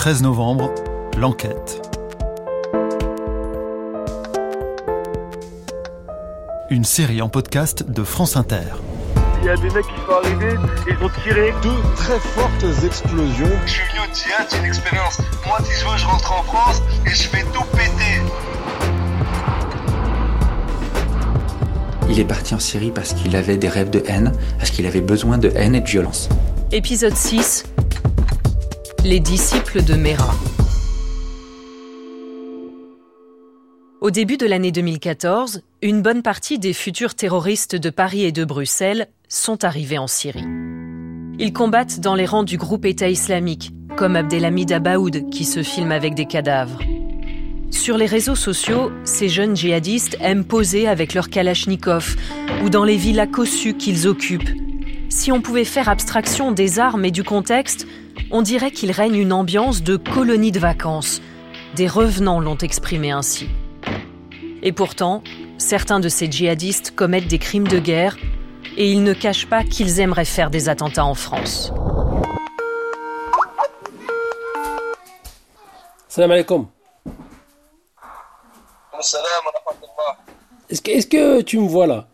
13 novembre, l'enquête. Une série en podcast de France Inter. Il y a des mecs qui sont arrivés, ils ont tiré. Deux très fortes explosions. Je suis venu au djihad, c'est une expérience. Moi, si je veux, je rentre en France et je fais tout péter. Il est parti en Syrie parce qu'il avait des rêves de haine, parce qu'il avait besoin de haine et de violence. Épisode 6 Les disciples de Mera. Au début de l'année 2014, une bonne partie des futurs terroristes de Paris et de Bruxelles sont arrivés en Syrie. Ils combattent dans les rangs du groupe État islamique, comme Abdelhamid Abaoud qui se filme avec des cadavres. Sur les réseaux sociaux, ces jeunes djihadistes aiment poser avec leur kalachnikov ou dans les villas cossues qu'ils occupent. Si on pouvait faire abstraction des armes et du contexte, on dirait qu'il règne une ambiance de colonie de vacances. Des revenants l'ont exprimé ainsi. Et pourtant, certains de ces djihadistes commettent des crimes de guerre et ils ne cachent pas qu'ils aimeraient faire des attentats en France. Salam alaikum. Est-ce que, est-ce que tu me vois là?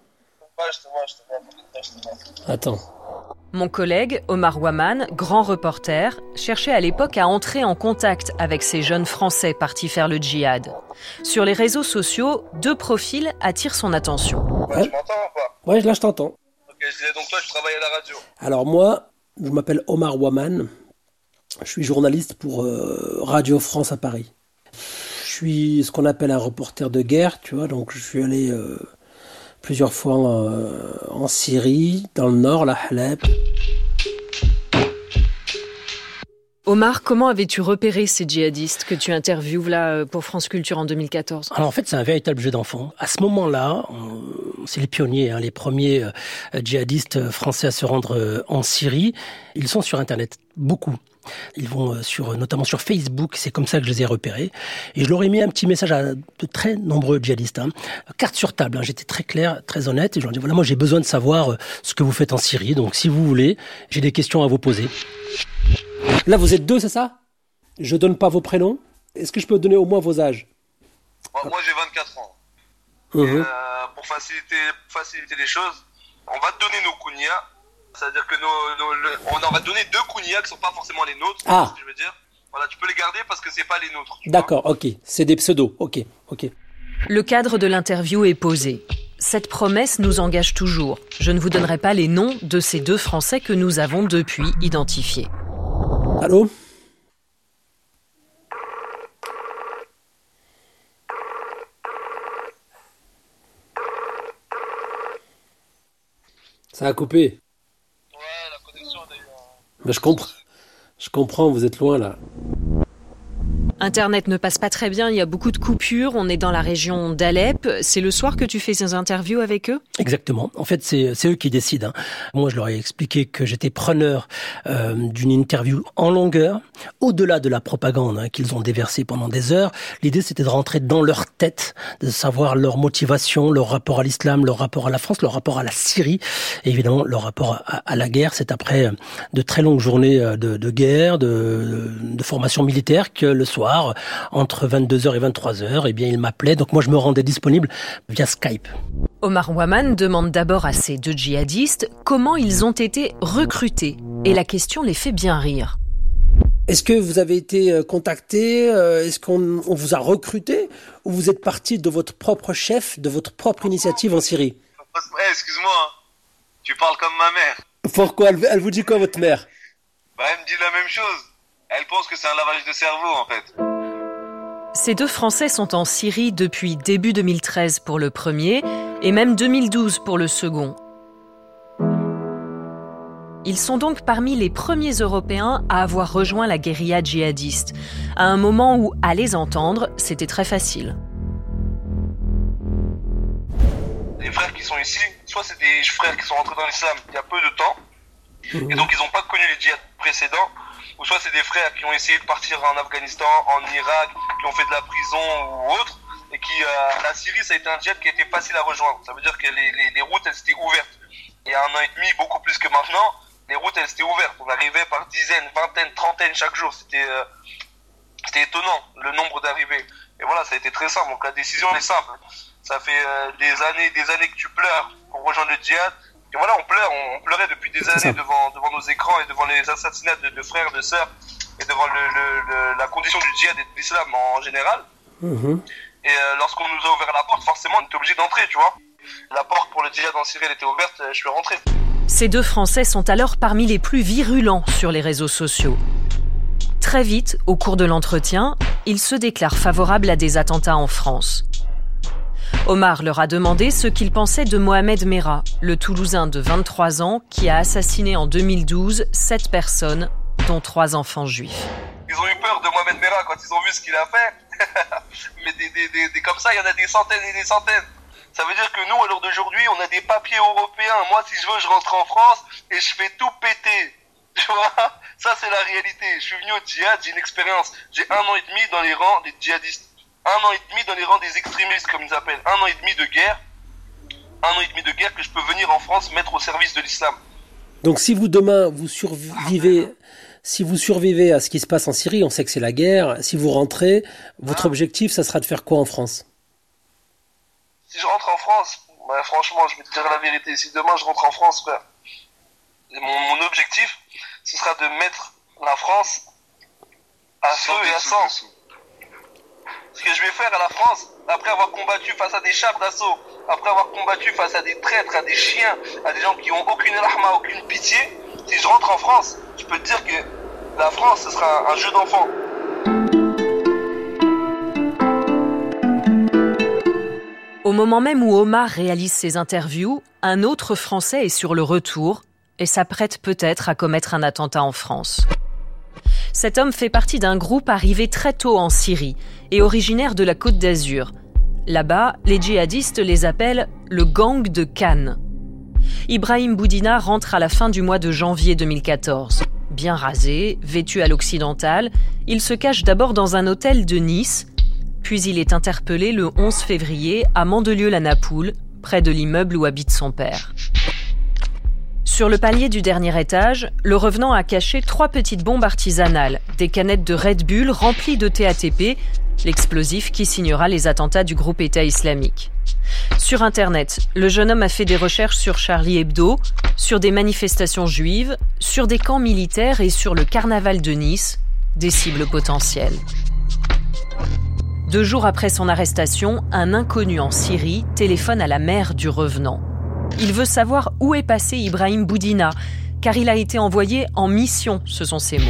Ouais, je te vois, je te vois, je te vois. Attends. Mon collègue, Omar Waman, grand reporter, cherchait à l'époque à entrer en contact avec ces jeunes Français partis faire le djihad. Sur les réseaux sociaux, deux profils attirent son attention. Ouais, tu m'entends ou pas? Ouais, là je t'entends. Ok, je disais donc toi, je travaille à la radio. Alors moi, je m'appelle Omar Waman. Je suis journaliste pour euh, Radio France à Paris. Je suis ce qu'on appelle un reporter de guerre, tu vois. Donc je suis allé euh, plusieurs fois euh, en Syrie, dans le nord, la Halep. Omar, comment avais-tu repéré ces djihadistes que tu interviews là euh, pour France Culture en 2014 Alors en fait, c'est un véritable jeu d'enfant. À ce moment-là, c'est les pionniers, hein, les premiers euh, djihadistes français à se rendre en Syrie. Ils sont sur Internet, beaucoup. Ils vont euh, sur, notamment sur Facebook, c'est comme ça que je les ai repérés. Et je leur ai mis un petit message à de très nombreux djihadistes. hein. Carte sur table, hein, j'étais très clair, très honnête. Et je leur ai dit, voilà, moi j'ai besoin de savoir euh, ce que vous faites en Syrie. Donc si vous voulez, j'ai des questions à vous poser. Là, vous êtes deux, c'est ça? Je donne pas vos prénoms. Est-ce que je peux donner au moins vos âges? Moi, moi, j'ai 24 ans. Euh, pour faciliter, faciliter les choses, on va te donner nos kunyas. C'est-à-dire que nos, nos- le- on en va donner deux kunyas qui sont pas forcément les nôtres. Ah. vois ce que je veux dire. Voilà, tu peux les garder parce que c'est pas les nôtres. D'accord, ok. C'est des pseudos. Ok, ok. Le cadre de l'interview est posé. Cette promesse nous engage toujours. Je ne vous donnerai pas les noms de ces deux Français que nous avons depuis identifiés. Allô? Ça a coupé. Ouais, la connexion d'ailleurs. Je comprends. Je comprends, vous êtes loin là. Internet ne passe pas très bien, il y a beaucoup de coupures, on est dans la région d'Alep. C'est le soir que tu fais ces interviews avec eux? Exactement. En fait, c'est eux qui décident. hein. Moi, je leur ai expliqué que j'étais preneur euh, d'une interview en longueur, au-delà de la propagande hein, qu'ils ont déversée pendant des heures. L'idée, c'était de rentrer dans leur tête, de savoir leur motivation, leur rapport à l'islam, leur rapport à la France, leur rapport à la Syrie, et évidemment leur rapport à, la guerre. C'est après euh, de très longues journées euh, de, guerre, de formation militaire, que le soir, entre 22h et 23h, eh bien, ils m'appelaient. Donc moi, je me rendais disponible via Skype. Omar Waman demande d'abord à ces deux djihadistes comment ils ont été recrutés. Et la question les fait bien rire. Est-ce que vous avez été euh, contacté euh, Est-ce qu'on on vous a recruté Ou vous êtes parti de votre propre chef, de votre propre initiative en Syrie? Excuse-moi, hein. tu parles comme ma mère. Pourquoi? Elle, elle vous dit quoi, votre mère? Bah, elle me dit la même chose. Elle pense que c'est un lavage de cerveau en fait. Ces deux Français sont en Syrie depuis début 2013 pour le premier et même 2012 pour le second. Ils sont donc parmi les premiers Européens à avoir rejoint la guérilla djihadiste, à un moment où, à les entendre, c'était très facile. Les frères qui sont ici, soit c'est des frères qui sont rentrés dans l'islam il y a peu de temps, et donc ils n'ont pas connu les djihad précédents, ou soit c'est des frères qui ont essayé de partir en Afghanistan, en Irak, qui ont fait de la prison ou autre, et qui, euh, la Syrie, ça a été un djihad qui été facile à rejoindre. Ça veut dire que les, les, les routes, elles étaient ouvertes. Il y a un an et demi, beaucoup plus que maintenant, les routes, elles étaient ouvertes. On arrivait par dizaines, vingtaines, trentaines chaque jour. C'était, euh, c'était étonnant, le nombre d'arrivées. Et voilà, ça a été très simple. Donc la décision est simple. Ça fait euh, des années, des années que tu pleures pour rejoindre le djihad. Et voilà, on pleure, on, pleurait depuis des années devant, devant nos écrans et devant les assassinats de, frères, de sœurs et devant le, la condition du djihad et de l'islam en général. Mhm. Et euh, lorsqu'on nous a ouvert la porte, forcément, on était obligé d'entrer, tu vois. La porte pour le djihad en Syrie, elle était ouverte, je suis rentré. Ces deux Français sont alors parmi les plus virulents sur les réseaux sociaux. Très vite, au cours de l'entretien, ils se déclarent favorables à des attentats en France. Omar leur a demandé ce qu'ils pensaient de Mohamed Merah, le Toulousain de 23 ans qui a assassiné en 2012 sept personnes, dont trois enfants juifs. Ils ont eu peur de Mohamed Merah quand ils ont vu ce qu'il a fait. Mais des, comme ça, il y en a des centaines et des centaines. Ça veut dire que nous, à l'heure d'aujourd'hui, on a des papiers européens. Moi, si je veux, je rentre en France et je fais tout péter. Tu vois? Ça, c'est la réalité. Je suis venu au djihad, j'ai une expérience. J'ai un an et demi dans les rangs des djihadistes. Un an et demi dans les rangs des extrémistes, comme ils appellent. Un an et demi de guerre. Un an et demi de guerre que je peux venir en France mettre au service de l'islam. Donc si vous demain vous survivez, si vous survivez à ce qui se passe en Syrie, on sait que c'est la guerre. Si vous rentrez, votre ah. objectif, ça sera de faire quoi en France? Si je rentre en France, bah, franchement, je vais te dire la vérité. Si demain je rentre en France, frère, mon, objectif, ce sera de mettre la France à feu et à sang. Ce que je vais faire à la France, après avoir combattu face à des chars d'assaut, après avoir combattu face à des traîtres, à des chiens, à des gens qui ont aucune rahma, aucune pitié, si je rentre en France, je peux te dire que la France, ce sera un jeu d'enfant. Au moment même où Omar réalise ses interviews, un autre Français est sur le retour et s'apprête peut-être à commettre un attentat en France. Cet homme fait partie d'un groupe arrivé très tôt en Syrie et originaire de la Côte d'Azur. Là-bas, les djihadistes les appellent le gang de Cannes. Ibrahim Boudina rentre à la fin du mois de janvier 2014. Bien rasé, vêtu à l'occidental, il se cache d'abord dans un hôtel de Nice, puis il est interpellé le 11 février à Mandelieu-la-Napoule, près de l'immeuble où habite son père. Sur le palier du dernier étage, le revenant a caché trois petites bombes artisanales, des canettes de Red Bull remplies de TATP, l'explosif qui signera les attentats du groupe État islamique. Sur Internet, le jeune homme a fait des recherches sur Charlie Hebdo, sur des manifestations juives, sur des camps militaires et sur le carnaval de Nice, des cibles potentielles. Deux jours après son arrestation, un inconnu en Syrie téléphone à la mère du revenant. Il veut savoir où est passé Ibrahim Boudina, car il a été envoyé en mission, ce sont ses mots.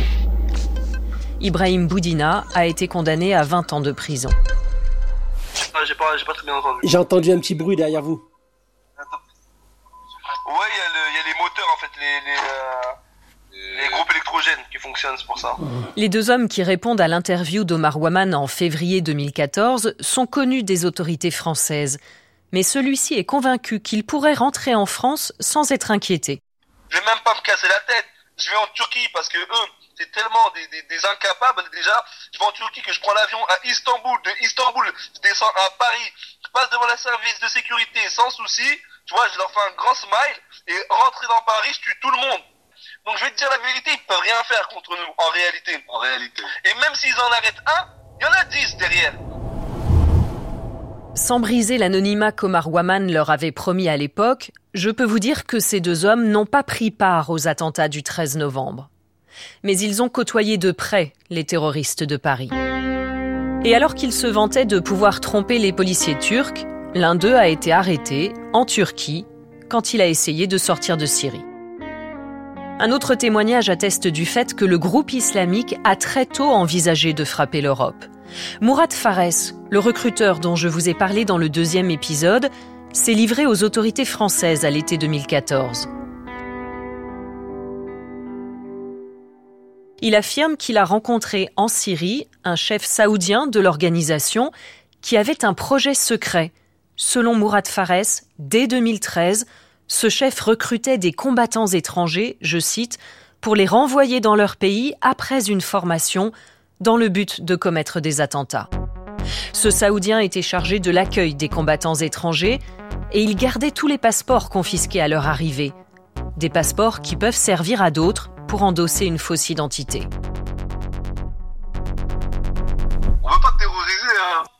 Ibrahim Boudina a été condamné à 20 ans de prison. Ah, j'ai pas, très bien entendu. J'ai entendu un petit bruit derrière vous. Ouais, il y, a les moteurs en fait, les, euh, les, groupes électrogènes qui fonctionnent, c'est pour ça. Les deux hommes qui répondent à l'interview d'Omar Waman en février 2014 sont connus des autorités françaises mais celui-ci est convaincu qu'il pourrait rentrer en France sans être inquiété. Je vais même pas me casser la tête. Je vais en Turquie parce que eux, c'est tellement des, incapables déjà. Je vais en Turquie que je prends l'avion à Istanbul. De Istanbul, je descends à Paris. Je passe devant la service de sécurité sans souci. Tu vois, je leur fais un grand smile et rentrer dans Paris, je tue tout le monde. Donc je vais te dire la vérité, ils peuvent rien faire contre nous en réalité. En réalité. Et même s'ils en arrêtent un, il y en a dix derrière. Sans briser l'anonymat qu'Omar Waman leur avait promis à l'époque, je peux vous dire que ces deux hommes n'ont pas pris part aux attentats du 13 novembre. Mais ils ont côtoyé de près les terroristes de Paris. Et alors qu'ils se vantaient de pouvoir tromper les policiers turcs, l'un d'eux a été arrêté en Turquie quand il a essayé de sortir de Syrie. Un autre témoignage atteste du fait que le groupe islamique a très tôt envisagé de frapper l'Europe. Mourad Fares, le recruteur dont je vous ai parlé dans le deuxième épisode, s'est livré aux autorités françaises à l'été 2014. Il affirme qu'il a rencontré en Syrie un chef saoudien de l'organisation qui avait un projet secret. Selon Mourad Fares, dès 2013, ce chef recrutait des combattants étrangers, je cite, pour les renvoyer dans leur pays après une formation dans le but de commettre des attentats. Ce Saoudien était chargé de l'accueil des combattants étrangers et il gardait tous les passeports confisqués à leur arrivée. Des passeports qui peuvent servir à d'autres pour endosser une fausse identité.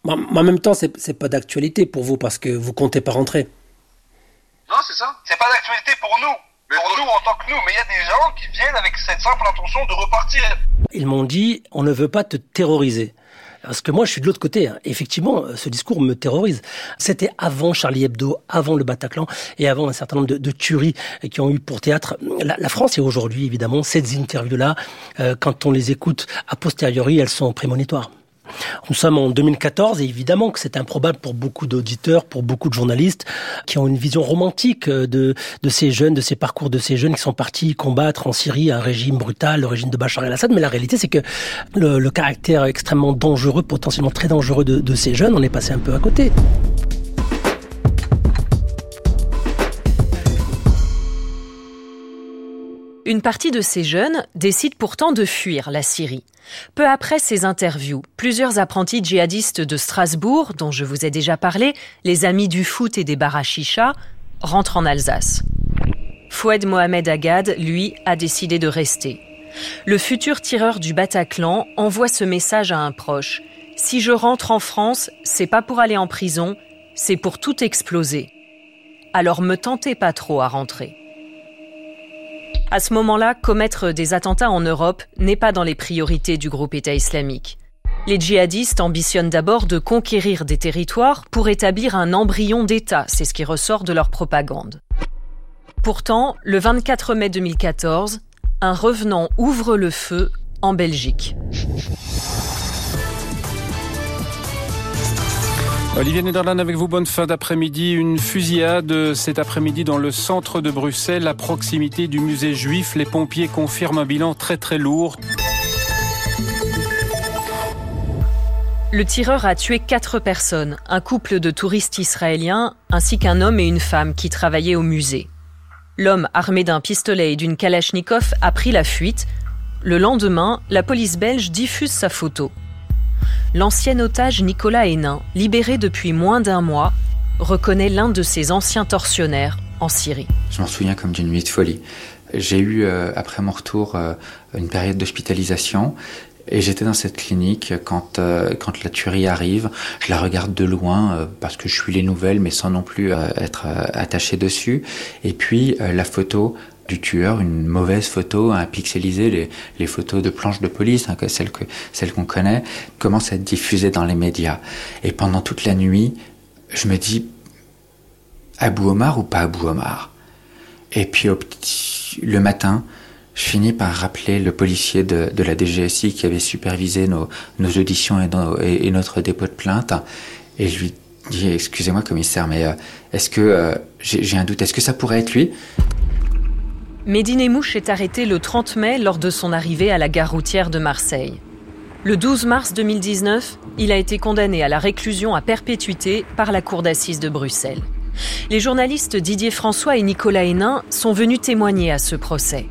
en même temps, c'est pas d'actualité pour vous parce que vous comptez pas rentrer. Non, c'est ça. C'est pas d'actualité pour nous. Pour nous en tant que nous. Mais il y a des gens qui viennent avec cette simple intention de repartir. Ils m'ont dit, on ne veut pas te terroriser. Parce que moi, je suis de l'autre côté. Hein. Effectivement, ce discours me terrorise. C'était avant Charlie Hebdo, avant le Bataclan et avant un certain nombre de, tueries qui ont eu pour théâtre la, France. Et aujourd'hui, évidemment, ces interviews-là, euh, quand on les écoute a posteriori, elles sont prémonitoires. Nous sommes en 2014 et évidemment que c'est improbable pour beaucoup d'auditeurs, pour beaucoup de journalistes qui ont une vision romantique de, de ces jeunes, de ces parcours de ces jeunes qui sont partis combattre en Syrie un régime brutal, le régime de Bachar el-Assad. Mais la réalité, c'est que le, caractère extrêmement dangereux, potentiellement très dangereux de, de ces jeunes, on est passé un peu à côté. Une partie de ces jeunes décide pourtant de fuir la Syrie. Peu après ces interviews, plusieurs apprentis djihadistes de Strasbourg, dont je vous ai déjà parlé, les amis du foot et des barachichas, rentrent en Alsace. Foued Mohamed Agad, lui, a décidé de rester. Le futur tireur du Bataclan envoie ce message à un proche. Si je rentre en France, c'est pas pour aller en prison, c'est pour tout exploser. Alors me tentez pas trop à rentrer. À ce moment-là, commettre des attentats en Europe n'est pas dans les priorités du groupe État islamique. Les djihadistes ambitionnent d'abord de conquérir des territoires pour établir un embryon d'État, c'est ce qui ressort de leur propagande. Pourtant, le 24 mai 2014, un revenant ouvre le feu en Belgique. Olivier Nederland avec vous, bonne fin d'après-midi. Une fusillade cet après-midi dans le centre de Bruxelles, à proximité du musée juif. Les pompiers confirment un bilan très très lourd. Le tireur a tué quatre personnes, un couple de touristes israéliens ainsi qu'un homme et une femme qui travaillaient au musée. L'homme armé d'un pistolet et d'une kalachnikov a pris la fuite. Le lendemain, la police belge diffuse sa photo l'ancien otage Nicolas Hénin, libéré depuis moins d'un mois, reconnaît l'un de ses anciens tortionnaires en Syrie. Je m'en souviens comme d'une nuit de folie. J'ai eu, euh, après mon retour, euh, une période d'hospitalisation. Et j'étais dans cette clinique quand, euh, quand la tuerie arrive. Je la regarde de loin parce que je suis les nouvelles, mais sans non plus être attaché dessus. Et puis la photo du tueur, une mauvaise photo, un pixelisé, les, les photos de planches de police, hein, celles que celles qu'on connaît, commencent à être diffusées dans les médias. Et pendant toute la nuit, je me dis Abou Omar ou pas Abou Omar? Et puis au petit, le matin, je finis par rappeler le policier de, la DGSI qui avait supervisé nos, auditions et, et, notre dépôt de plainte, et je lui dis excusez-moi commissaire, mais euh, est-ce que euh, j'ai un doute, est-ce que ça pourrait être lui? Médine Mouche est arrêté le 30 mai lors de son arrivée à la gare routière de Marseille. Le 12 mars 2019, il a été condamné à la réclusion à perpétuité par la Cour d'assises de Bruxelles. Les journalistes Didier François et Nicolas Hénin sont venus témoigner à ce procès.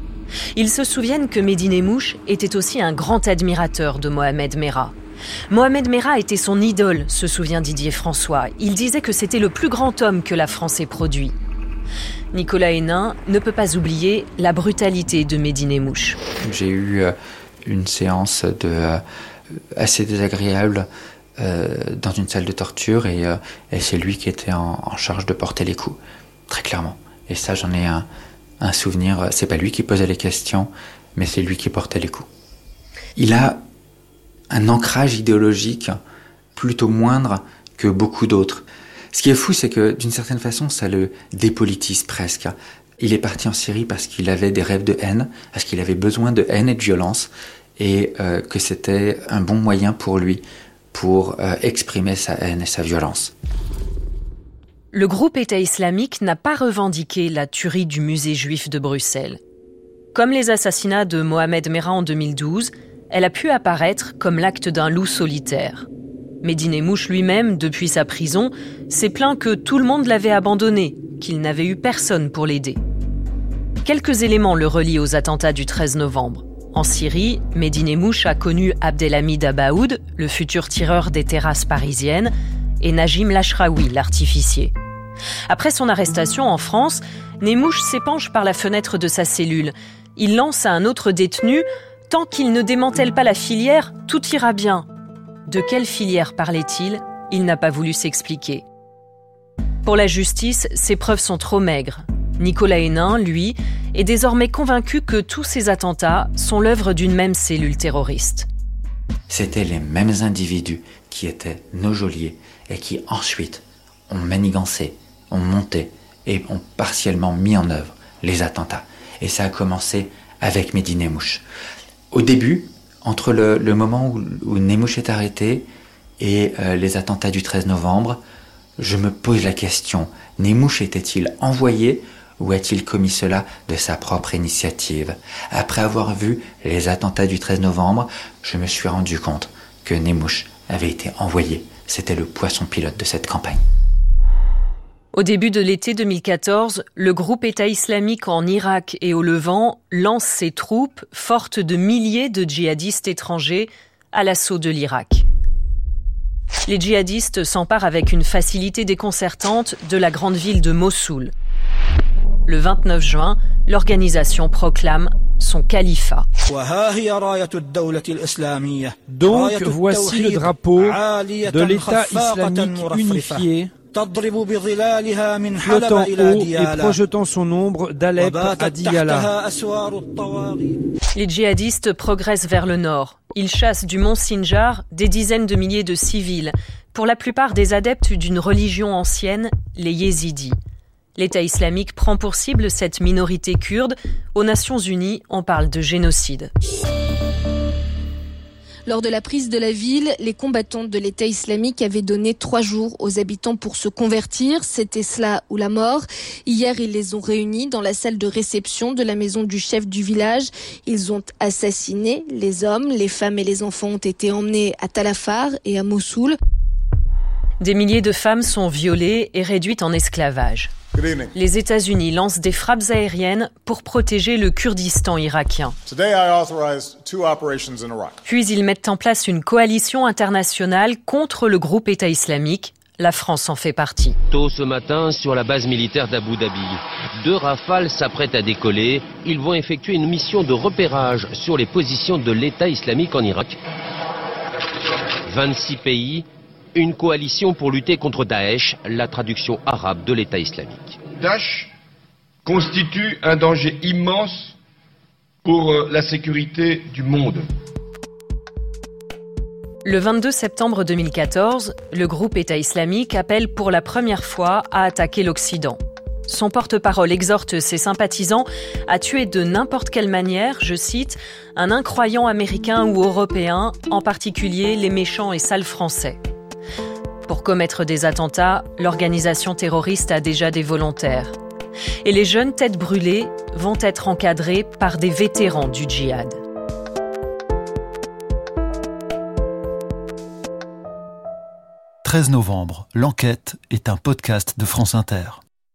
Ils se souviennent que Mouche était aussi un grand admirateur de Mohamed Merah. Mohamed Merah était son idole, se souvient Didier François. Il disait que c'était le plus grand homme que la France ait produit. Nicolas Hénin ne peut pas oublier la brutalité de Mouche. J'ai eu euh, une séance de, euh, assez désagréable euh, dans une salle de torture et, c'est lui qui était en, charge de porter les coups, très clairement. Et ça, j'en ai un, un souvenir. C'est pas lui qui posait les questions, mais c'est lui qui portait les coups. Il a un ancrage idéologique plutôt moindre que beaucoup d'autres. Ce qui est fou, c'est que d'une certaine façon, ça le dépolitise presque. Il est parti en Syrie parce qu'il avait des rêves de haine, parce qu'il avait besoin de haine et de violence, et euh, que c'était un bon moyen pour lui pour euh, exprimer sa haine et sa violence. Le groupe État islamique n'a pas revendiqué la tuerie du musée juif de Bruxelles. Comme les assassinats de Mohamed Merah en 2012, elle a pu apparaître comme l'acte d'un loup solitaire. Médine Mouche lui-même, depuis sa prison, s'est plaint que tout le monde l'avait abandonné, qu'il n'avait eu personne pour l'aider. Quelques éléments le relient aux attentats du 13 novembre. En Syrie, Médine Mouche a connu Abdelhamid Abaoud, le futur tireur des terrasses parisiennes, et Najim Lachraoui, l'artificier. Après son arrestation en France, Nemouche s'épanche par la fenêtre de sa cellule. Il lance à un autre détenu Tant qu'il ne démantèle pas la filière, tout ira bien. De quelle filière parlait-il? Il n'a pas voulu s'expliquer. Pour la justice, ces preuves sont trop maigres. Nicolas Hénin, lui, est désormais convaincu que tous ces attentats sont l'œuvre d'une même cellule terroriste. C'étaient les mêmes individus qui étaient nos geôliers et qui ensuite ont manigancé, ont monté et ont partiellement mis en œuvre les attentats. Et ça a commencé avec Mehdi Nemouche. Au début, entre le, moment où, où, Nemouche est arrêté et euh, les attentats du 13 novembre, je me pose la question, Nemouche était-il envoyé ou a-t-il commis cela de sa propre initiative? Après avoir vu les attentats du 13 novembre, je me suis rendu compte que Nemouche avait été envoyé. C'était le poisson pilote de cette campagne. Au début de l'été 2014, le groupe État islamique en Irak et au Levant lance ses troupes, fortes de milliers de djihadistes étrangers, à l'assaut de l'Irak. Les djihadistes s'emparent avec une facilité déconcertante de la grande ville de Mossoul. Le 29 juin, l'organisation proclame son califat. Donc voici le drapeau de l'État islamique unifié flottant haut et projetant son ombre d'Alep à Diyala. Les djihadistes progressent vers le nord. Ils chassent du mont Sinjar des dizaines de milliers de civils, pour la plupart des adeptes d'une religion ancienne, les yézidis. L'État islamique prend pour cible cette minorité kurde. Aux Nations Unies, on parle de génocide. Lors de la prise de la ville, les combattants de l'État islamique avaient donné trois jours aux habitants pour se convertir. C'était cela ou la mort. Hier, ils les ont réunis dans la salle de réception de la maison du chef du village. Ils ont assassiné les hommes, les femmes et les enfants ont été emmenés à Talafar et à Mossoul. Des milliers de femmes sont violées et réduites en esclavage. Les États-Unis lancent des frappes aériennes pour protéger le Kurdistan irakien. Puis ils mettent en place une coalition internationale contre le groupe État islamique. La France en fait partie. Tôt ce matin, sur la base militaire d'Abu Dhabi, deux rafales s'apprêtent à décoller. Ils vont effectuer une mission de repérage sur les positions de l'État islamique en Irak. 26 pays une coalition pour lutter contre Daesh, la traduction arabe de l'État islamique. Daesh constitue un danger immense pour euh, la sécurité du monde. Le 22 septembre 2014, le groupe État islamique appelle pour la première fois à attaquer l'Occident. Son porte-parole exhorte ses sympathisants à tuer de n'importe quelle manière, je cite, un incroyant américain ou européen, en particulier les méchants et sales français. Pour commettre des attentats, l'organisation terroriste a déjà des volontaires. Et les jeunes têtes brûlées vont être encadrées par des vétérans du djihad. « 13 novembre, l'enquête est un podcast de France Inter.